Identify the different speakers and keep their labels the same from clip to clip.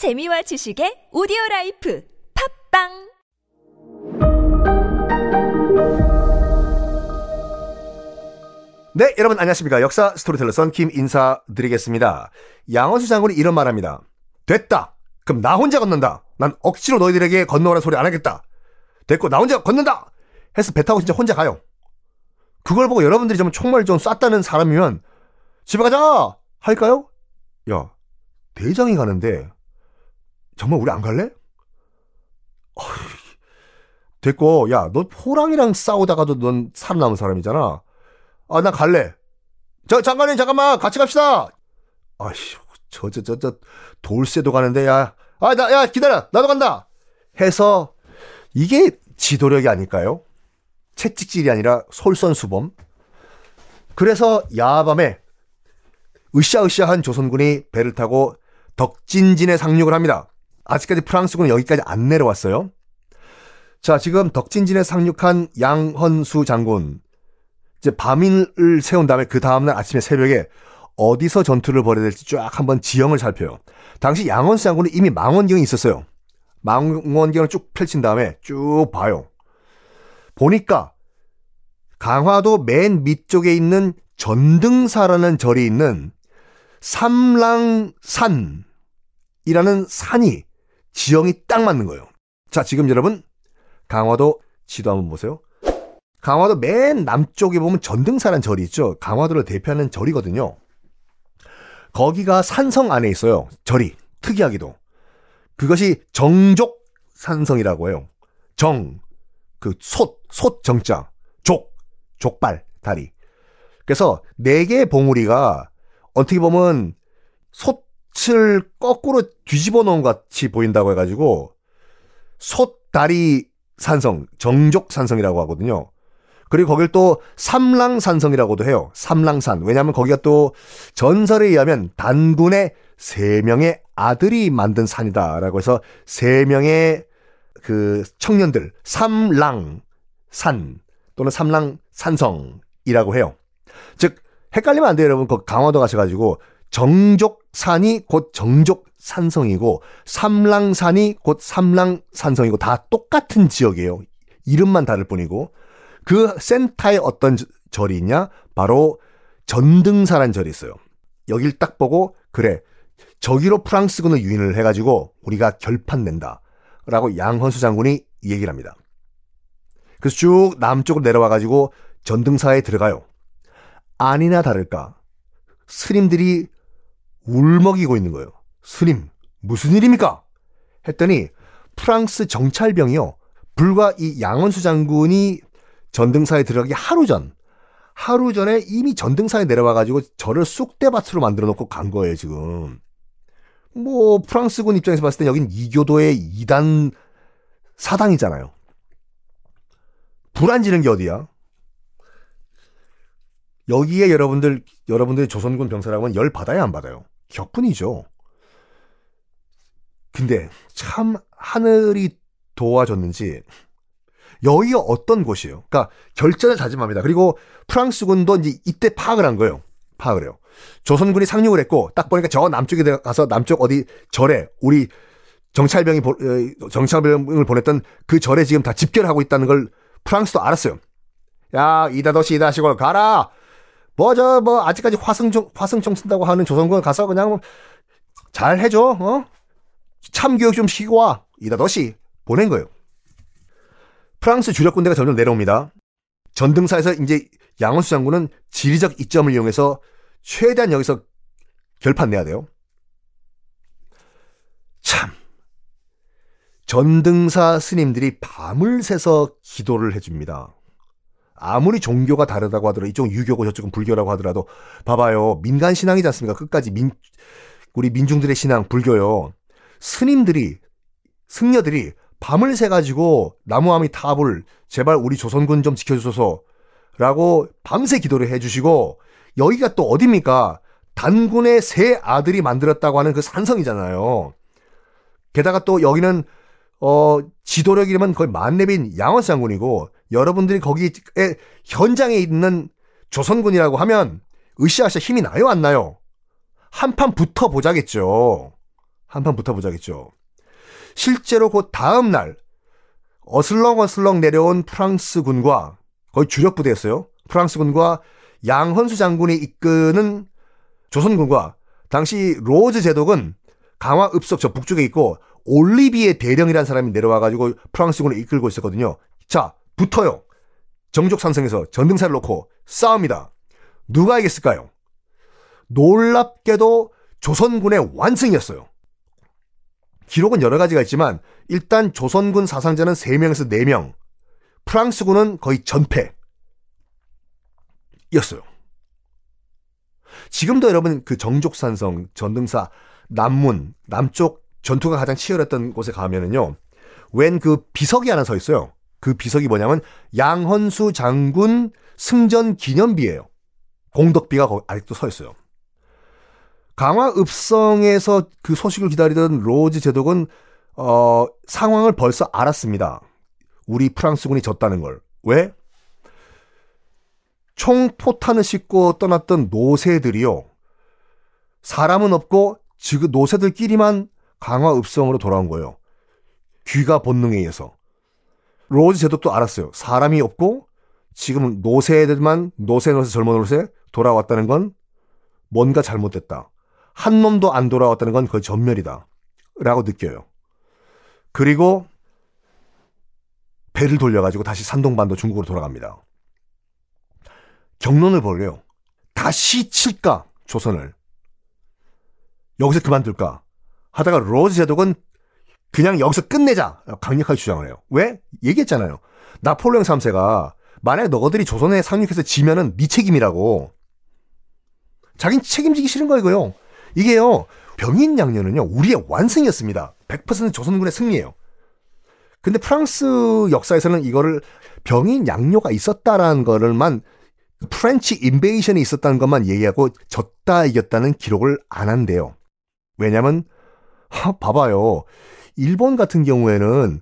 Speaker 1: 재미와 지식의 오디오 라이프 팟빵
Speaker 2: 네, 여러분 안녕하십니까. 역사 스토리텔러 썬킴 인사드리겠습니다. 양헌수 장군이 이런 말 합니다. 됐다. 그럼 나 혼자 건넌다. 난 억지로 너희들에게 건너오라는 소리 안 하겠다. 됐고, 나 혼자 건넌다! 해서 배 타고 진짜 혼자 가요. 그걸 보고 여러분들이 좀 총알 좀 쐈다는 사람이면 집에 가자! 할까요? 야, 대장이 가는데 정말 우리 안 갈래? 어휴, 됐고, 야, 너 호랑이랑 싸우다가도 넌 살아남은 사람이잖아. 아, 나 갈래. 저, 장관님, 잠깐만, 같이 갑시다! 아이씨, 저, 저, 저, 저, 돌쇠도 가는데, 야. 아, 나, 야, 기다려! 나도 간다! 해서, 이게 지도력이 아닐까요? 채찍질이 아니라 솔선수범? 그래서 야밤에 으쌰으쌰한 조선군이 배를 타고 덕진진에 상륙을 합니다. 아직까지 프랑스군은 여기까지 안 내려왔어요. 자, 지금 덕진진에 상륙한 양헌수 장군. 이제 밤인을 세운 다음에 그 다음날 아침에 새벽에 어디서 전투를 벌여야 될지 쫙 한번 지형을 살펴요. 당시 양헌수 장군은 이미 망원경이 있었어요. 망원경을 쭉 펼친 다음에 쭉 봐요. 보니까 강화도 맨 밑쪽에 있는 전등사라는 절이 있는 삼랑산이라는 산이 지형이 딱 맞는 거예요. 자, 지금 여러분 강화도 지도 한번 보세요. 강화도 맨 남쪽에 보면 전등사라는 절이 있죠. 강화도를 대표하는 절이거든요. 거기가 산성 안에 있어요. 절이 특이하기도. 그것이 정족 산성이라고 해요. 정, 그 솥, 솥 정자, 족, 족발, 다리. 그래서 네 개의 봉우리가 어떻게 보면 솥 을 거꾸로 뒤집어 놓은 것 같이 보인다고 해가지고 솥다리 산성, 정족 산성이라고 하거든요. 그리고 거길 또 삼랑산성이라고도 해요. 삼랑산. 왜냐하면 거기가 또 전설에 의하면 단군의 세 명의 아들이 만든 산이다라고 해서 세 명의 그 청년들 삼랑산 또는 삼랑산성이라고 해요. 즉 헷갈리면 안 돼요, 여러분. 그 강화도 가셔가지고 정족산이 곧 정족산성이고 삼랑산이 곧 삼랑산성이고 다 똑같은 지역이에요. 이름만 다를 뿐이고 그 센터에 어떤 절이 있냐? 바로 전등사란 절이 있어요. 여길 딱 보고 그래 저기로 프랑스군을 유인을 해가지고 우리가 결판 낸다. 라고 양헌수 장군이 얘기를 합니다. 그래서 쭉 남쪽으로 내려와가지고 전등사에 들어가요. 아니나 다를까 스님들이 울먹이고 있는 거예요. 스님 무슨 일입니까? 했더니 프랑스 정찰병이요. 불과 이 양원수 장군이 전등사에 들어가기 하루 전 하루 전에 이미 전등사에 내려와가지고 저를 쑥대밭으로 만들어 놓고 간 거예요 지금. 뭐 프랑스군 입장에서 봤을 때 여긴 이교도의 2단 사당이잖아요. 불안 지는 게 어디야? 여기에 여러분들 여러분들이 조선군 병사라고는 열 받아야 안 받아요. 격분이죠. 근데 참 하늘이 도와줬는지 여기가 어떤 곳이에요? 그러니까 결전을 다짐합니다. 그리고 프랑스군도 이제 이때 파악을 한 거예요. 파악을 해요. 조선군이 상륙을 했고 딱 보니까 저 남쪽에 가서 남쪽 어디 절에 우리 정찰병이 어, 정찰병을 보냈던 그 절에 지금 다 집결하고 있다는 걸 프랑스도 알았어요. 야 이다도시 이다시골 가라. 뭐 저뭐 뭐 아직까지 화승총 화승총 쓴다고 하는 조선군 가서 그냥 뭐잘 해줘. 어? 참교육 좀 시키고 와. 이다도시 보낸 거예요. 프랑스 주력 군대가 점점 내려옵니다. 전등사에서 이제 양원수 장군은 지리적 이점을 이용해서 최대한 여기서 결판 내야 돼요. 참. 전등사 스님들이 밤을 새서 기도를 해줍니다. 아무리 종교가 다르다고 하더라도 이쪽은 유교고 저쪽은 불교라고 하더라도 봐봐요. 민간 신앙이지 않습니까? 끝까지 민, 우리 민중들의 신앙, 불교요. 스님들이, 승려들이 밤을 새 가지고 나무아미 탑을 제발 우리 조선군 좀 지켜주소서 라고 밤새 기도를 해주시고 여기가 또 어딥니까? 단군의 세 아들이 만들었다고 하는 그 산성이잖아요. 게다가 또 여기는 어 지도력이라면 거의 만렙인 양원수 장군이고 여러분들이 거기에 현장에 있는 조선군이라고 하면 으쌰으쌰 힘이 나요 안 나요? 한판 붙어 보자겠죠. 한판 붙어 보자겠죠. 실제로 그 다음 날 어슬렁어슬렁 내려온 프랑스군과 거의 주력 부대였어요. 프랑스군과 양헌수 장군이 이끄는 조선군과 당시 로즈 제독은 강화 읍석 저 북쪽에 있고 올리비에 대령이라는 사람이 내려와가지고 프랑스군을 이끌고 있었거든요. 자, 붙어요. 정족산성에서 전등사를 놓고 싸웁니다. 누가 이겼을까요? 놀랍게도 조선군의 완승이었어요. 기록은 여러 가지가 있지만 일단 조선군 사상자는 3명에서 4명, 프랑스군은 거의 전패. 였어요. 지금도 여러분 그 정족산성, 전등사, 남문, 남쪽 전투가 가장 치열했던 곳에 가면은요. 웬 그 비석이 하나 서 있어요. 그 비석이 뭐냐면 양헌수 장군 승전 기념비예요. 공덕비가 아직도 서 있어요. 강화 읍성에서 그 소식을 기다리던 로즈 제독은 어, 상황을 벌써 알았습니다. 우리 프랑스군이 졌다는 걸. 왜? 총 포탄을 싣고 떠났던 노새들이요. 사람은 없고 지금 노새들끼리만 강화 읍성으로 돌아온 거예요. 귀가 본능에 의해서. 로즈 제독도 알았어요. 사람이 없고 지금 노새들만 노새 노새 젊은 노새 돌아왔다는 건 뭔가 잘못됐다. 한 놈도 안 돌아왔다는 건 거의 전멸이다. 라고 느껴요. 그리고 배를 돌려가지고 다시 산동반도 중국으로 돌아갑니다. 격론을 벌여요. 다시 칠까? 조선을. 여기서 그만둘까? 하다가 로즈 제독은 그냥 여기서 끝내자! 강력하게 주장을 해요. 왜? 얘기했잖아요. 나폴레옹 3세가 만약 너희들이 조선에 상륙해서 지면은 네 책임이라고. 자긴 책임지기 싫은 거예요. 이게요. 병인양녀는요. 우리의 완승이었습니다. 100% 조선군의 승리예요. 근데 프랑스 역사에서는 이거를 병인 양료가 있었다라는 거를만 French invasion이 있었다는 것만 얘기하고 졌다 이겼다는 기록을 안 한대요. 왜냐면 하, 봐봐요. 일본 같은 경우에는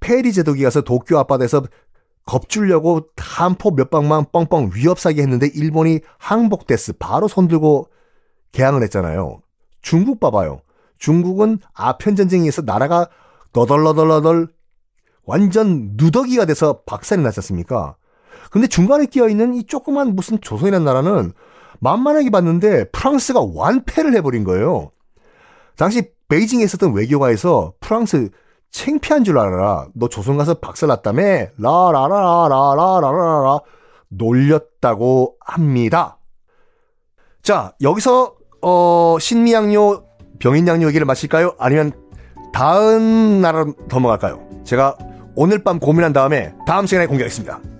Speaker 2: 페리 제독이 가서 도쿄 앞바다에서 겁주려고 함포 몇 방만 뻥뻥 위협사격 했는데 일본이 항복됐어. 바로 손들고 개항을 했잖아요. 중국 봐봐요. 중국은 아편 전쟁에서 나라가 너덜너덜너덜 완전 누더기가 돼서 박살이 났었습니까? 근데 중간에 끼어 있는 이 조그만 무슨 조선이라는 나라는 만만하게 봤는데 프랑스가 완패를 해버린 거예요. 당시 베이징에 있었던 외교가에서 프랑스 챙피한 줄 알아라. 너 조선 가서 박살났다며? 라라라라라라라라 놀렸다고 합니다. 자, 여기서 어, 신미양요, 병인양요 얘기를 마실까요? 아니면 다음 나라로 넘어갈까요? 제가 오늘 밤 고민한 다음에 다음 시간에 공개하겠습니다.